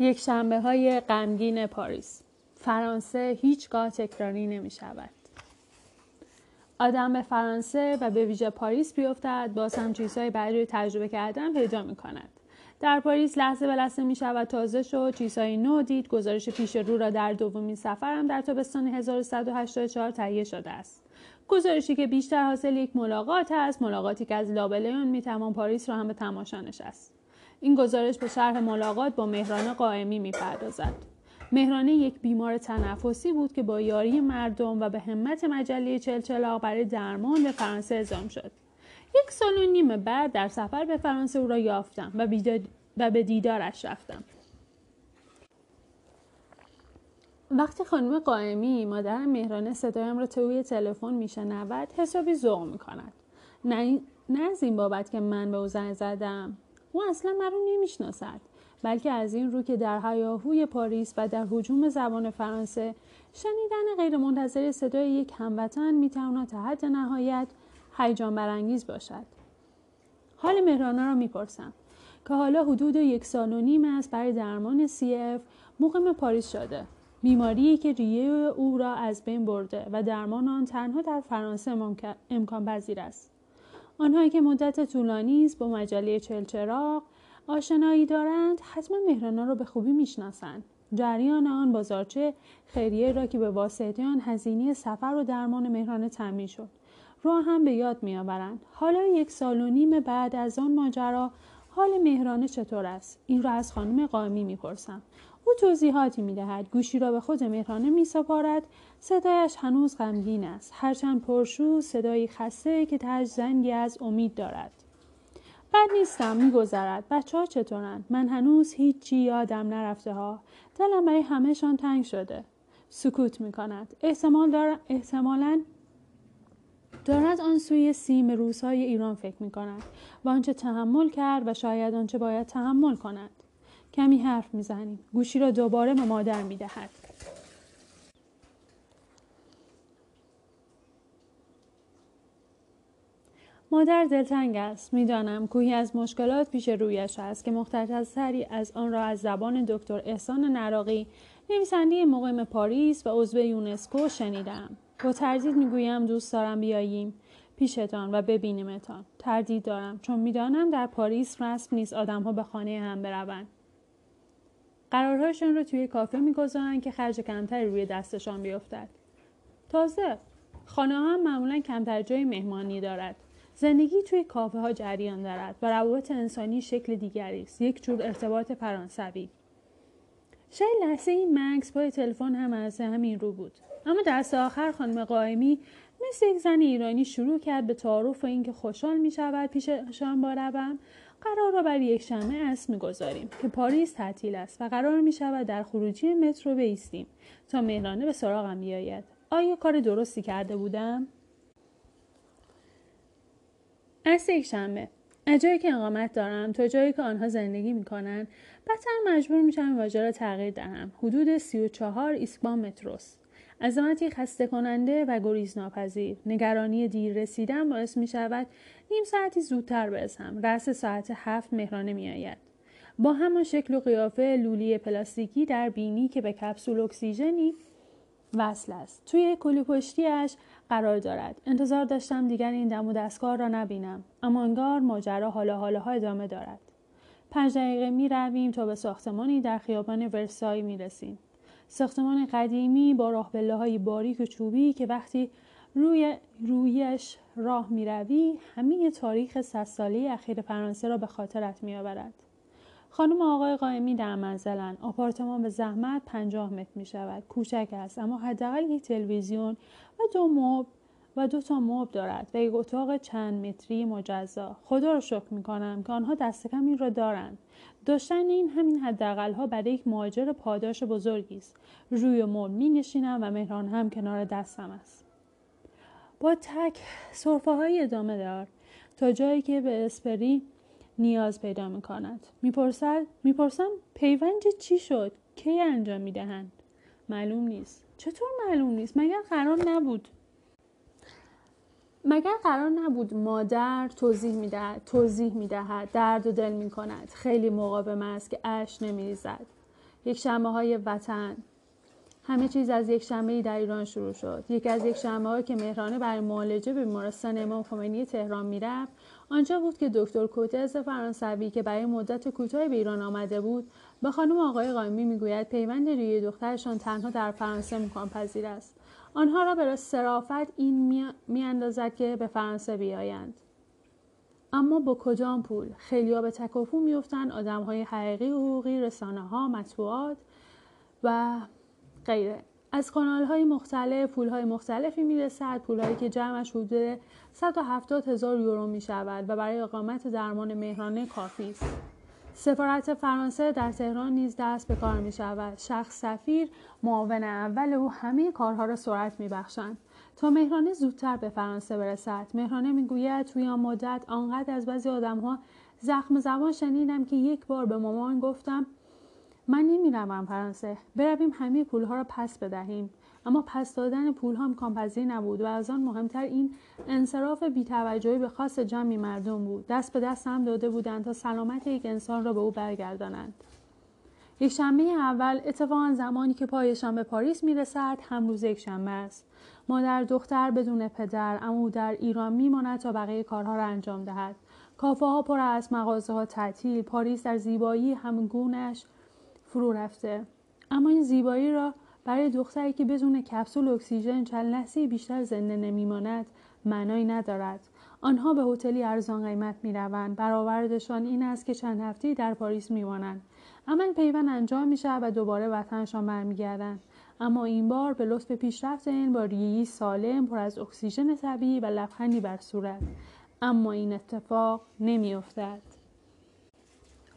یک شنبه های غمگین پاریس فرانسه هیچگاه تکراری نمی شود. آدم به فرانسه و به ویژه پاریس بیفتد باز هم چیزهایی برای تجربه کردن پیدا می کند. در پاریس لحظه به لحظه می شود تازه شد چیزهای نو دید گزارش پیش رو را در دومین سفرم در تابستان 1184 تهیه شده است گزارشی که بیشتر حاصل یک ملاقات است ملاقاتی که از لابلای اون می‌توان پاریس را هم به تماشا نشست این گزارش به شرح ملاقات با مهران قائمی می‌پردازد. مهرانه یک بیمار تنفسی بود که با یاری مردم و به همت مجله چلچلاق برای درمان به فرانسه اعزام شد. یک سال و نیم بعد در سفر به فرانسه او را یافتم و, و به دیدارش رفتم. وقتی خانم قائمی مادر مهرانه صدایم را توی تلفن میشنود حسابی ذوق می‌کند. نه نه از این بابت که من به او زنگ زدم. او اصلا من رو نمی‌شناسد بلکه از این رو که در هیاهوی پاریس و در حجوم زبان فرانسه شنیدن غیرمنتظره صدای یک هموطن می‌تواند تا حد نهایت هیجان برانگیز باشد. حال مهرانه را می‌پرسم که حالا حدود یک سال و نیم است برای درمان سی اف مقیم پاریس شده. بیماری که ریه او را از بین برده و درمان آن تنها در فرانسه امکان پذیر است. آنهایی که مدت طولانی است با مجله چلچراغ آشنایی دارند حتما مهرانا را به خوبی می‌شناسند. جریان آن بازارچه خیریه را که به واسطه آن هزینه سفر و درمان مهرانه تعمین شد را هم به یاد میآورند. حالا یک سال و نیم بعد از آن ماجرا حال مهرانه چطور است؟ این را از خانم قائمی می‌پرسم. او توضیحاتی می‌دهد. گوشی را به خود مهرانه میسپارد. صدایش هنوز غمگین است. هرچند پرشو صدایی خسته که تج زنگی از امید دارد. بد نیستم میگذرد. بچه ها چطورند؟ من هنوز هیچی یادم نرفته ها. دلم برای همهشان تنگ شده. سکوت می‌کند. احتمال دار... احتمالا دارد آن سوی سیم روزهای ایران فکر می کند و آنچه تحمل کرد و شاید آنچه باید تحمل کند. کمی حرف می‌زنیم. گوشی را دوباره به مادر می‌دهد. مادر دلتنگ است. می‌دانم کوهی از مشکلات پیش رویش است که مختصری از آن را از زبان دکتر احسان نراقی نویسنده مقیم پاریس و عضو یونسکو شنیدم. با تردید می‌گویم دوست دارم بیاییم پیشتان و ببینیمتان. تردید دارم چون می‌دانم در پاریس رسم نیست آدمها به خانه هم بروند. قرارهاشون رو توی کافه می‌گذارن که خرج کمتری روی دستشان بیفتد. تازه خانه ها هم معمولا کمتر جای مهمانی دارد. زندگی توی کافه ها جریان دارد و روابط انسانی شکل دیگری است. یک جور ارتباط فرانسوی. شاید لحظه این مکس پای تلفن هم از همین رو بود. اما دست آخر خانم قائمی مثل یک زن ایرانی شروع کرد به تعارف و اینکه خوشحال می شود پیششان روم قرار را بر یک شنبه اسب می‌گذاریم که پاریس تعطیل است و قرار می شود در خروجی مترو بیستیم تا مهرانه به سراغم بیاید. آیا کار درستی کرده بودم؟ از یک شنبه. از جایی که اقامت دارم تا جایی که آنها زندگی می‌کنند بدتر مجبور میشم واژه را تغییر دهم. حدود سی و چهار ایسبان متروس عظمتی خسته کننده و گریز ناپذیر نگرانی دیر رسیدن باعث می شود نیم ساعتی زودتر برسم رأس ساعت هفت مهرانه می آید. با همان شکل و قیافه لولی پلاستیکی در بینی که به کپسول اکسیژنی وصل است. توی کلی پشتیش قرار دارد. انتظار داشتم دیگر این دم و دستگاه را نبینم اما انگار ماجرا حالا حالاها ادامه دارد. پنج دقیقه می رویم تا به ساختمانی در خیابان ورسای می رسیم. ساختمان قدیمی با راه های باریک و چوبی که وقتی روی رویش راه می روی همه تاریخ صد ساله اخیر فرانسه را به خاطرت می آورد. خانم آقای قائمی در منزلن آپارتمان به زحمت پنجاه متر می شود کوچک است اما حداقل یک تلویزیون و دو مبل و دو تا مبل دارد و یک اتاق چند متری مجزا. خدا را شکر می کنم که آنها دست کم این را دارند. داشتن این همین حداقل ها برای یک مهاجر پاداش بزرگی است. روی مبل می نشینم و مهران هم کنار دستم است. با تک صرفه های ادامه دار. تا جایی که به اسپری نیاز پیدا می کند می‌پرسد می‌پرسم پیوند چی شد؟ کی انجام می‌دهند؟ معلوم نیست. چطور معلوم نیست؟ مگر قرار نبود؟ مگر قرار نبود مادر توضیح می‌دهد توضیح می‌دهد درد و دل می‌کند؟ خیلی مقاوم است که اش نمیریزد. یک شنبه های وطن. همه چیز از یک شنبه در ایران شروع شد. یکی از یک شنبه که مهرانه برای معالجه به بیمارستان امام خمینی تهران می‌رفت. آنجا بود که دکتر کوتز فرانسوی که برای مدت کوتاهی به ایران آمده بود به خانم آقای قائمی می‌گوید پیوند ریه دخترشان تنها در فرانسه امکان پذیر است. آنها را به صرافت این میاندازد که به فرانسه بیایند. اما با کدام پول؟ خیلیا به تکاپو میفتند آدمهای حقیقی حقوقی رسانه ها مطبوعات و غیره. از کانال های مختلف پول های مختلفی می‌رسد پول هایی که جمعش حدود 170 هزار یورو می شود و برای اقامت درمان مهرانه کافی است. سفارت فرانسه در تهران نیز دست به کار می شود. شخص سفیر معاون اول او همه کارها را سرعت می بخشند. تا مهرانه زودتر به فرانسه برسد. مهرانه می‌گوید توی آن مدت آنقدر از بعضی آدمها زخم زبان شنیدم که یک بار به مامان گفتم من نمی‌روم فرانسه. برویم همه پولها را پس بدهیم. اما پس دادن پولها امکان پذیر نبود و از آن مهمتر این انصراف بیتوجهی به خاص جمعی مردم بود. دست به دست هم داده بودند تا سلامت یک انسان را به او برگردانند. یک شنبه اول اتفاقا زمانی که پایشان به پاریس می‌رسد هم روز یک شنبه است. مادر دختر بدون پدر اما در ایران میماند تا بقیه کارها را انجام دهد. کافه ها پر از مغازه ها تعطیل پاریس در زیبایی همگونش فرو رفته. اما این زیبایی را برای دختری که بدون کپسول اکسیژن چند لحظه بیشتر زنده نمیماند معنایی ندارد. آنها به هتلی ارزان قیمت می‌روند. برآوردشان این است که چند هفته در پاریس میمانند. عمل پیوند انجام می شود و دوباره وطنشان برمیگردند اما این بار به لطف پیشرفت این با ریهی سالم پر از اکسیژن طبیعی و لبخندی بر صورت. اما این اتفاق نمیافتد.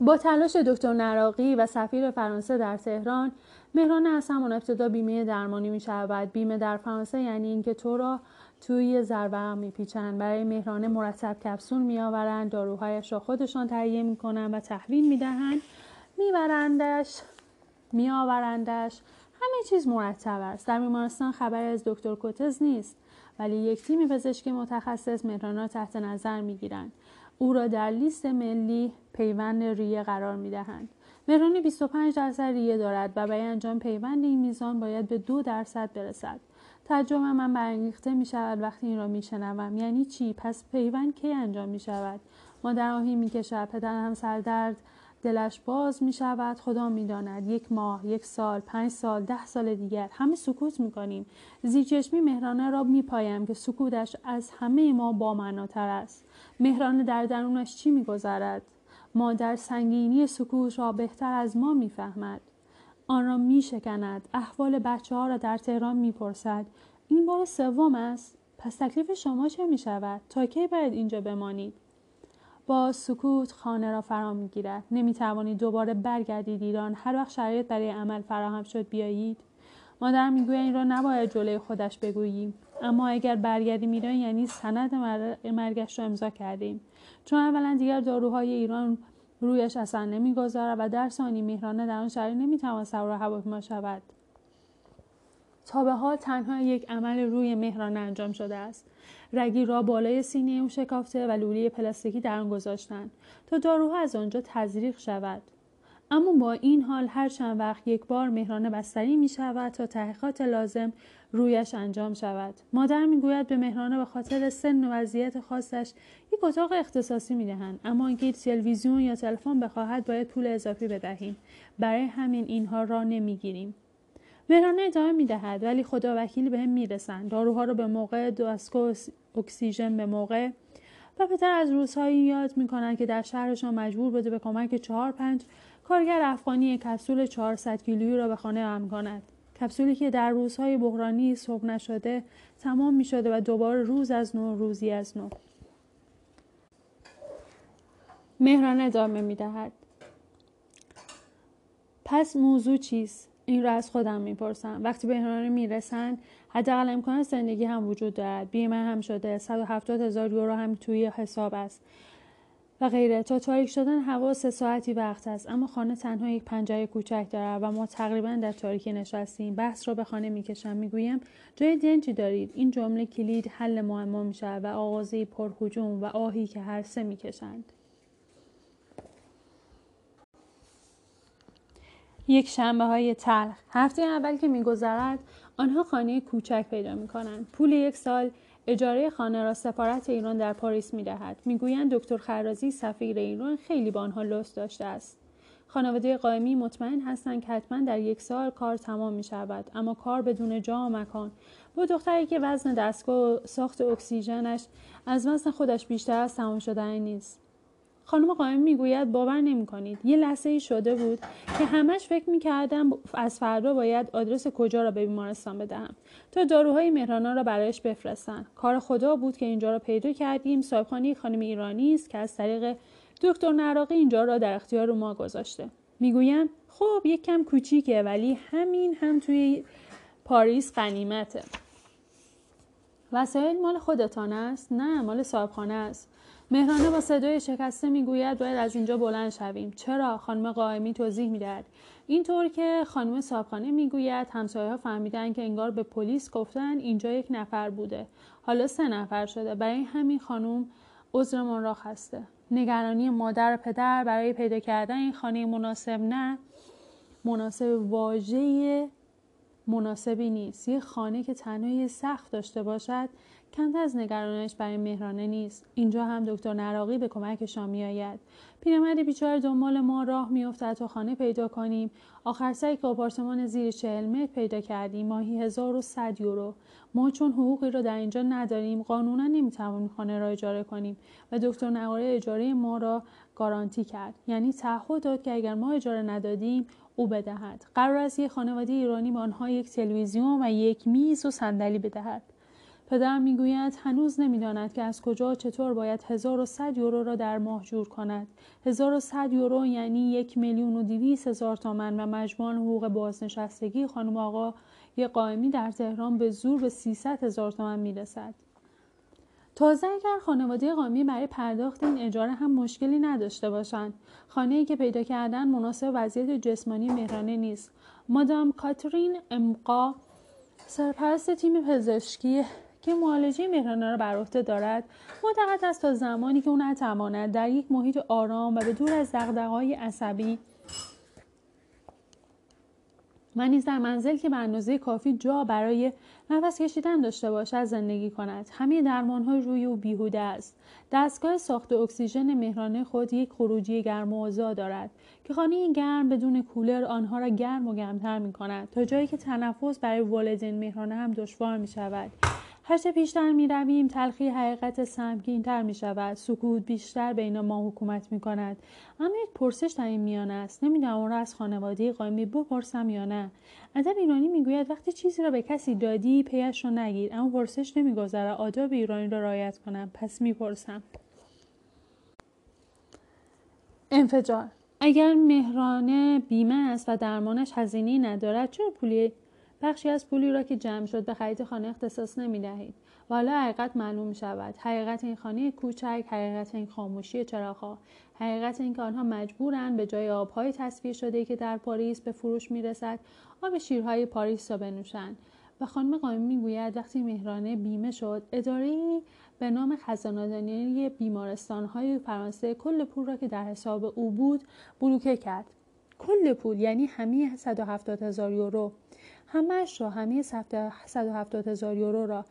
با تلاش دکتر نراقی و سفیر فرانسه در تهران مهران از همان ابتدا بیمه درمانی می شود بیمه در فرانسه یعنی اینکه تو را توی زربرق میپیچند. برای مهرانه مرتب کپسول میآورند. داروهایش را خودشان تهیه می‌کنند و تحویل می‌دهند. میبرندش میآورندش. همه چیز مرتب است. در بیمارستان خبری از دکتر کوتز نیست. ولی یک تیم پزشکی متخصص مهران را تحت نظر می‌گیرند. او را در لیست ملی پیوند ریه قرار می‌دهند. مهران 25 درصد ریه دارد و برای انجام پیوند این میزان باید به دو درصد برسد. تجربه من برانگیخته می شود وقتی این را می شنوم یعنی چی؟ پس پیوند کی انجام می شود مادر آهی می کشد پدر هم سردرد دلش باز می شود خدا می داند یک ماه یک سال پنج سال ده سال دیگر. همه سکوت می کنیم زیرچشمی مهرانه را می پایم که سکوتش از همه ما با است. مهرانه در درونش چی می گذارد ما در سنگینی سکوت را بهتر از ما می‌فهمد. آن را می شکند احوال بچه ها را در تهران می پرسد این بار سوم است. پس تکلیف شما چه می شود تا کی باید اینجا بمانید؟ با سکوت خانه را فرا می گیرد نمی توانید دوباره برگردید ایران. هر وقت شرایط برای عمل فراهم شد بیایید. مادر می‌گوید این را نباید جلوی خودش بگوییم. اما اگر برگردیم ایران یعنی سند مرگش را امضا کردیم. چون اولا دیگر داروهای ایران رویش اصلا نمی‌گذارد و در ثانی مهرانه در آن شهری نمی‌تواند سوار هواپیما شود. تا به حال تنها یک عمل روی مهرانه انجام شده است. رگی را بالای سینه او شکافته و لوله پلاستیکی در آن گذاشتند تا داروها از آنجا تزریق شود. اما با این حال هر چند وقت یک بار مهرانه بستری می شود تا تحقیقات لازم رویش انجام شود. مادر می‌گوید به مهرانه به خاطر سن و وضعیت خاصش یک اتاق اختصاصی می‌دهند. اما اینکه تلویزیون یا تلفن بخواهد باید پول اضافی بدهیم. برای همین اینها را نمی‌گیریم. مهرانه ادامه می‌دهد ولی خدا وکیلی به هم می‌رسند داروها را به موقع دو اکسیژن به موقع و پتر از روزهایی یاد می‌کنند که در شهرشان مجبور بوده به کمک چهار پنج کارگر افغانی کپسول 400 کیلویی را به خانه ام کند. کپسولی که در روزهای بحرانی صبح نشده تمام می شده و دوباره روز از نو روزی از نو. مهران ادامه می دهد. پس موضوع چیست؟ این را از خودم می‌پرسم. وقتی به مهرانه می‌رسند حداقل امکان زندگی هم وجود دارد. بیمه هم شده. 170 هزار یورو هم توی حساب است. غیره. تا تاریک شدن هوا سه ساعتی وقت است. اما خانه تنها یک پنجره کوچک دارد و ما تقریبا در تاریکی نشستیم. بحث را به خانه می‌کشم. می‌گویم جای دنجی دارید. این جمله کلید حل معما می‌شود و آغازی پرهجوم و آهی که هر سه می‌کشند. یک شنبه های تلخ. هفته اول که میگذرد آنها خانه کوچک پیدا می کنند. پول یک سال اجاره خانه را سفارت ایران در پاریس می دهد. می‌گویند دکتر خرازی سفیر ایران خیلی با آنها لطف داشته است. خانواده قائمی مطمئن هستند که حتما در یک سال کار تمام می شود اما کار بدون جا و مکان با دختری که وزن دستگاه و ساخت اکسیژنش از وزن خودش بیشتر از تمام شدن نیست خانم قائم می‌گوید باور نمی کنید. یه لحظه ای شده بود که همش فکر می‌کردم از فردا باید آدرس کجا را به بیمارستان بدهم. تا داروهای مهرانا را برایش بفرستن. کار خدا بود که اینجا را پیدا کردیم. صاحبخانه خانم ایرانی است که از طریق دکتر نراقی اینجا را در اختیار ما گذاشته. می‌گویم خب یک کم کوچیکه ولی همین هم توی پاریس قنیمته وسایل مال خودتان است؟ نه مال صاحبخانه است. مهرانه با صدای شکسته می‌گوید باید از اینجا بلند شویم. چرا؟ خانم قائمی توضیح می‌دهد. اینطور که خانم صاحبخانه می‌گوید همسایه ها فهمیدن که انگار به پلیس گفتن اینجا یک نفر بوده. حالا سه نفر شده. برای همین خانم عذرمان را خسته. نگرانی مادر و پدر برای پیدا کردن این خانه مناسب نه مناسب واژه مناسبی نیست. یه خانه که تنها سخت داشته باشد کمتر از نگرانش برای مهرانه نیست. اینجا هم دکتر نراقی به کمکشان میآید. پیرمرد بیچاره دنبال ما راه میافتد تا خانه پیدا کنیم. آخر سر که آپارتمان زیر چهل متر پیدا کردیم. ماهی 1100 یورو. ما چون حقوقی را در اینجا نداریم قانونا نمی‌توانیم خانه را اجاره کنیم و دکتر نقاره اجاره ما را گارانتی کرد. یعنی تعهد داد که اگر ما اجاره ندادیم او بدهد. قرار است یک خانواده ایرانی به آنها یک تلویزیون و یک میز و صندلی بدهد. پدرم می‌گوید هنوز نمی‌داند که از کجا چطور باید 1100 یورو را در ماه جور کند. 1100 یورو یعنی یک میلیون و دویست هزار تومن و مجموع حقوق بازنشستگی خانم آقا یک قائمی در تهران به زور به 300 هزار تومن می‌رسد. تازه اگر خانواده قامی برای پرداخت این اجاره هم مشکلی نداشته باشند. خانه ای که پیدا کردن مناسب وضعیت جسمانی مهرانه نیست. مادام کاترین امقا سرپرست تیم پزشکی که معالجه مهرانه را بر عهده دارد معتقد است تا زمانی که او نتواند در یک محیط آرام و به دور از دغدغه‌های عصبی و نیز در منزل که به اندازه کافی جا برای نفس کشیدن داشته باشد زندگی کند. همه درمان های روی او بیهوده است. دستگاه ساخت اکسیژن مهرانه خود یک خروجی گرم و دارد که خانه گرم بدون کولر آنها را گرم و گرمتر می کند تا جایی که تنفس برای والدین مهرانه هم دشوار می شود هرچه پیشتر می رویم تلخی حقیقت سمگین تر می شود سکوت بیشتر بین ما حکومت می کند اما یک پرسش در این میان است. نمی‌دونم اون را از خانواده قایمی بپرسم یا نه. ادب ایرانی می‌گوید وقتی چیزی را به کسی دادی پیش را نگیر. اما پرسش نمیگذره آداب ایرانی را رعایت کنم. پس می‌پرسم. انفجار. اگر مهرانه بیمه است و درمانش هزینه ندارد چرا پولی بخشی از پولی را که جمع شد به خرید خانه اختصاص نمی دهید و حالا حقیقت معلوم می شود. حقیقت این خانه کوچک حقیقت این خاموشی چراغها. حقیقت اینکه آنها مجبورند به جای آبهای تصفیه شده که در پاریس به فروش می رسد آب شیرهای پاریس را بنوشند. و خانم قائمی می‌گوید وقتی مهرانه بیمه شد اداره به نام خزانهداری بیمارستانهای فرانسه کل پول را که در حساب او بود بلوکه کرد. کل پول یعنی همه 170 هزار یورو. همهش را همه 170 هزار یورو را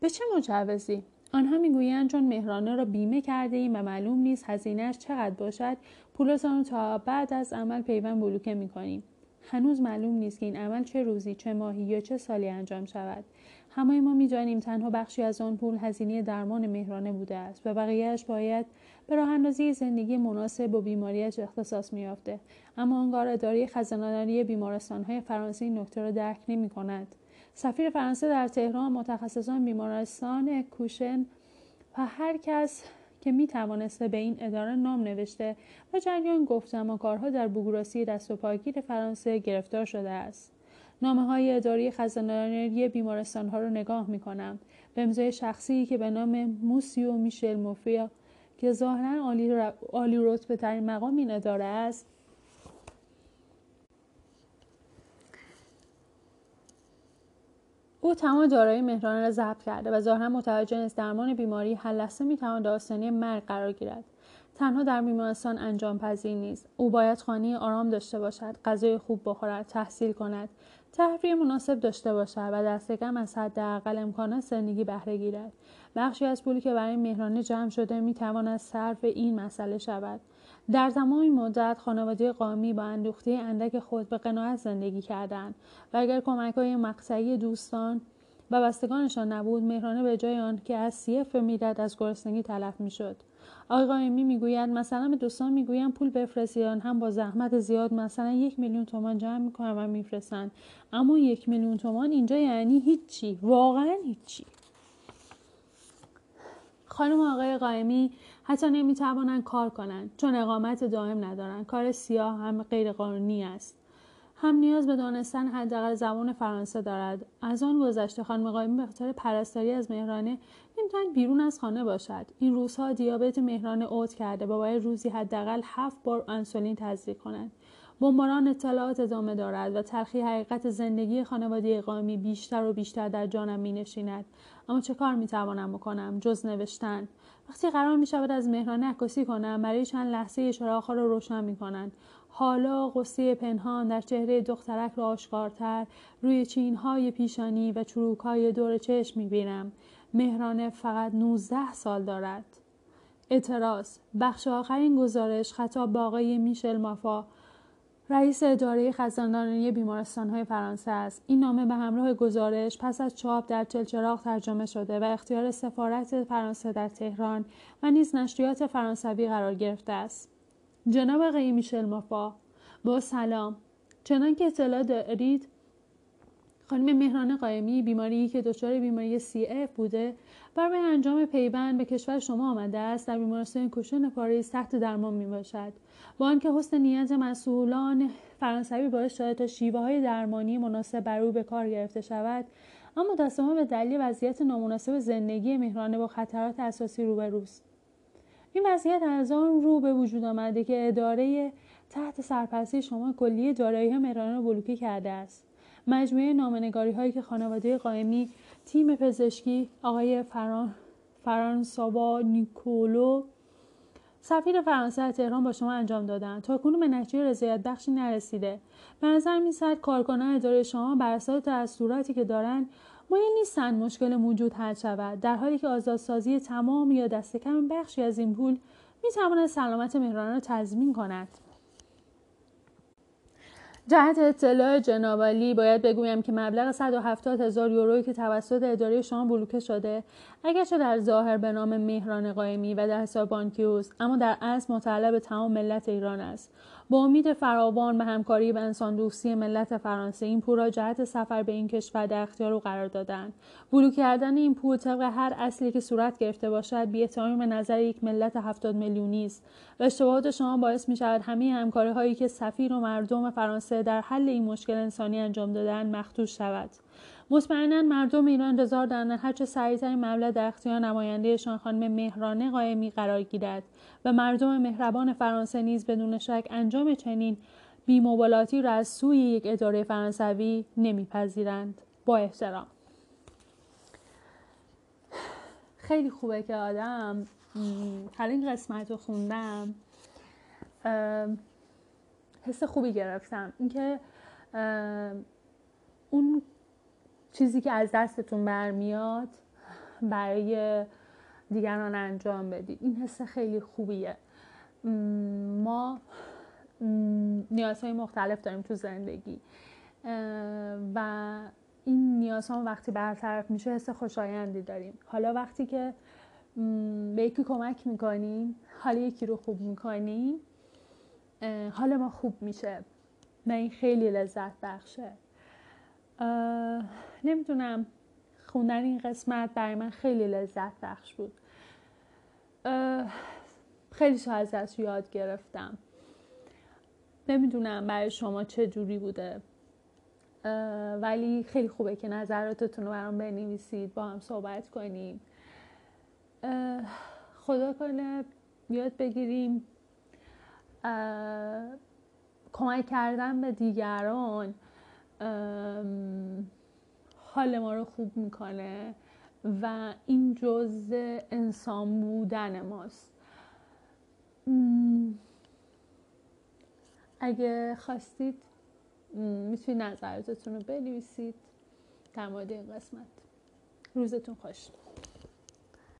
به چه مجوزی؟ آنها می‌گویند چون مهرانه را بیمه کرده ایم و معلوم نیست هزینهش چقدر باشد پولتان تا بعد از عمل پیوند بلوکه می‌کنیم. هنوز معلوم نیست که این عمل چه روزی چه ماهی یا چه سالی انجام شود. همه ما می‌دانیم تنها بخشی از آن پول هزینه درمان مهرانه بوده است و بقیهاش باید به راه اندازی زندگی مناسب و بیماریش اختصاص میافته اما انگار اداره خزانهداری بیمارستانهای فرانسه این نکته را درک نمی کند سفیر فرانسه در تهران متخصصان بیمارستان کوشن و هر کس که می توانسته به این اداره نام نوشته و جریان گفتم و کارها در بوگراسی دست و پاگیر فرانسه گرفتار شده است. نامه های اداری خزانهداری بیمارستان ها رو نگاه می کنم. به امضای شخصی که به نام موسیو میشل موفیا که ظاهرا عالی, عالی رتبه ترین مقام این اداره است. او تمام دارایی مهرانه را ضبط کرده و ظاهرا متوجه نیست درمان بیماری هر لحظه می‌تواند آستانه مرگ قرار گیرد. تنها در بیمارستان انجام پذیر نیست. او باید خانه آرام داشته باشد غذای خوب بخورد تحصیل کند. تفریح مناسب داشته باشد و دست کم از حداقل امکانات زندگی بهره گیرد. بخشی از پولی که برای مهرانه جمع شده می‌تواند صرف این مسئله شود. در تمام مدت خانواده قامی با اندوخته اندک خود به قناعت زندگی کردند و اگر کمک های مقطعی دوستان و بستگانشان نبود مهرانه به جای آن که از سیف بمیرد از گرسنگی تلف می‌شد. آقای قائمی می‌گوید مثلا به دوستان می‌گویم پول بفرستیدن هم با زحمت زیاد مثلا یک میلیون تومان جمع می‌کنن و میفرستن. اما یک میلیون تومان اینجا یعنی هیچی واقعا هیچی. خانم آقای قائمی حتی نمی‌توانند کار کنند چون اقامت دائم ندارند کار سیاه هم غیرقانونی است. هم نیاز به دانستن حداقل زبان فرانسه دارد. از آن گذشته خانم قائمی به خاطر پرستاری از مهرانه نمی‌تواند بیرون از خانه باشد. این روزها دیابت مهرانه اوت کرده و باید روزی حداقل هفت بار انسولین تزریق کند. بمباران اطلاعات ادامه دارد و تلخی حقیقت زندگی خانواده قامی بیشتر و بیشتر در جانم می نشیند. اما چه کار می توانم بکنم جز نوشتن؟ وقتی قرار می شود از مهرانه عکاسی کنم برای چند لحظه چراغها را روشن می کنند حالا قصه پنهان در چهره دخترک را آشکارتر روی چینهای پیشانی و چروکهای دور چشم می‌بینم. مهرانه فقط 19 سال دارد. اعتراض بخش آخرین گزارش خطاب به آقای میشل مافا رئیس اداره خزاندارانی بیمارستان های فرانسه است. این نامه به همراه گزارش پس از چاپ در چلچراغ ترجمه شده و اختیار سفارت فرانسه در تهران و نیز نشریات فرانسوی قرار گرفته است. جناب آقای میشل مافا با سلام. چنان که اطلاع دارید خانم مهران قایمی بیماری که دچار بیماری سی اف بوده برای انجام پیوند به کشور شما آمده است. در بیمارستان کوشن پاریس تحت درمان می باشد. با آنکه حسن نیت مسئولان فرانسوی باعث شده تا شیوه های درمانی مناسب بر او به کار گرفته شود اما ما به دلیل وضعیت نامناسب زندگی مهرانه با خطرات اساسی روبروست. این وضعیت از آن رو به وجود آمده که اداره تحت سرپرستی شما کلیه دارایی مهرانه را بلوکه کرده است. مجموعه نامنگاری هایی که خانواده قائمی تیم پزشکی آقای فران فرانسوا نیکولو سفیر فرانسه در تهران با شما انجام دادن تا کنون به نتیجه رضایت بخشی نرسیده. به نظر میسد کارکنان اداره شما بر اساس دستوراتی که دارند مایل نیستند مشکل موجود حل شود. در حالی که آزادسازی تمام یا دست کم بخشی از این پول می‌تواند سلامت مهرانه را تضمین کند. جهت اطلاع جنابالی باید بگویم که مبلغ 170 هزار یورویی که توسط اداره شما بلوکه شده اگرچه در ظاهر به نام مهران قائمی و در حساب بانکی اوست اما در اصل متعلق به تمام ملت ایران است. با امید فراوان به همکاری و انسان دوستی ملت فرانسه این پول را جهت سفر به این کشور در اختیار او قرار دادند. بلوک کردن این پول طبق هر اصلی که صورت گرفته باشد بی به نظر یک ملت هفتاد میلیونی است. و اشتباهات شما باعث می شود همه همکاری هایی که سفیر و مردم فرانسه در حل این مشکل انسانی انجام دادن مخدوش شود. مطمئنا مردم ایران انتظار دارند هرچه سریعترین مبلغ در اختیار نمایندهشان خانم مهرانه قائمی قرار گیرد و مردم مهربان فرانسه نیز بدون شک انجام چنین بیموبالاتی را از سوی یک اداره فرانسوی نمیپذیرند. با احترام. خیلی خوبه که آدم حالا این قسمت رو خوندم حس خوبی گرفتم. اینکه اون چیزی که از دستتون برمیاد برای دیگران انجام بدید. این حس خیلی خوبیه. ما نیازهای مختلف داریم تو زندگی. و این نیازها وقتی برطرف میشه حس خوشایندی داریم. حالا وقتی که به یکی کمک می‌کنیم حال یکی رو خوب می‌کنیم حال ما خوب میشه. و این خیلی لذت بخشه. نمی‌دونم. خوندن این قسمت برای من خیلی لذت بخش بود. خیلی از ازش یاد گرفتم. نمی‌دونم برای شما چه جوری بوده. ولی خیلی خوبه که نظراتتون رو برام بنویسید با هم صحبت کنیم. خدا کنه یاد بگیریم. کمک کردن به دیگران. حال ما رو خوب می‌کنه و این جزء انسان بودن ماست. اگه خواستید می‌تونید نظراتتون رو بنویسید در مورد این قسمت. روزتون خوش.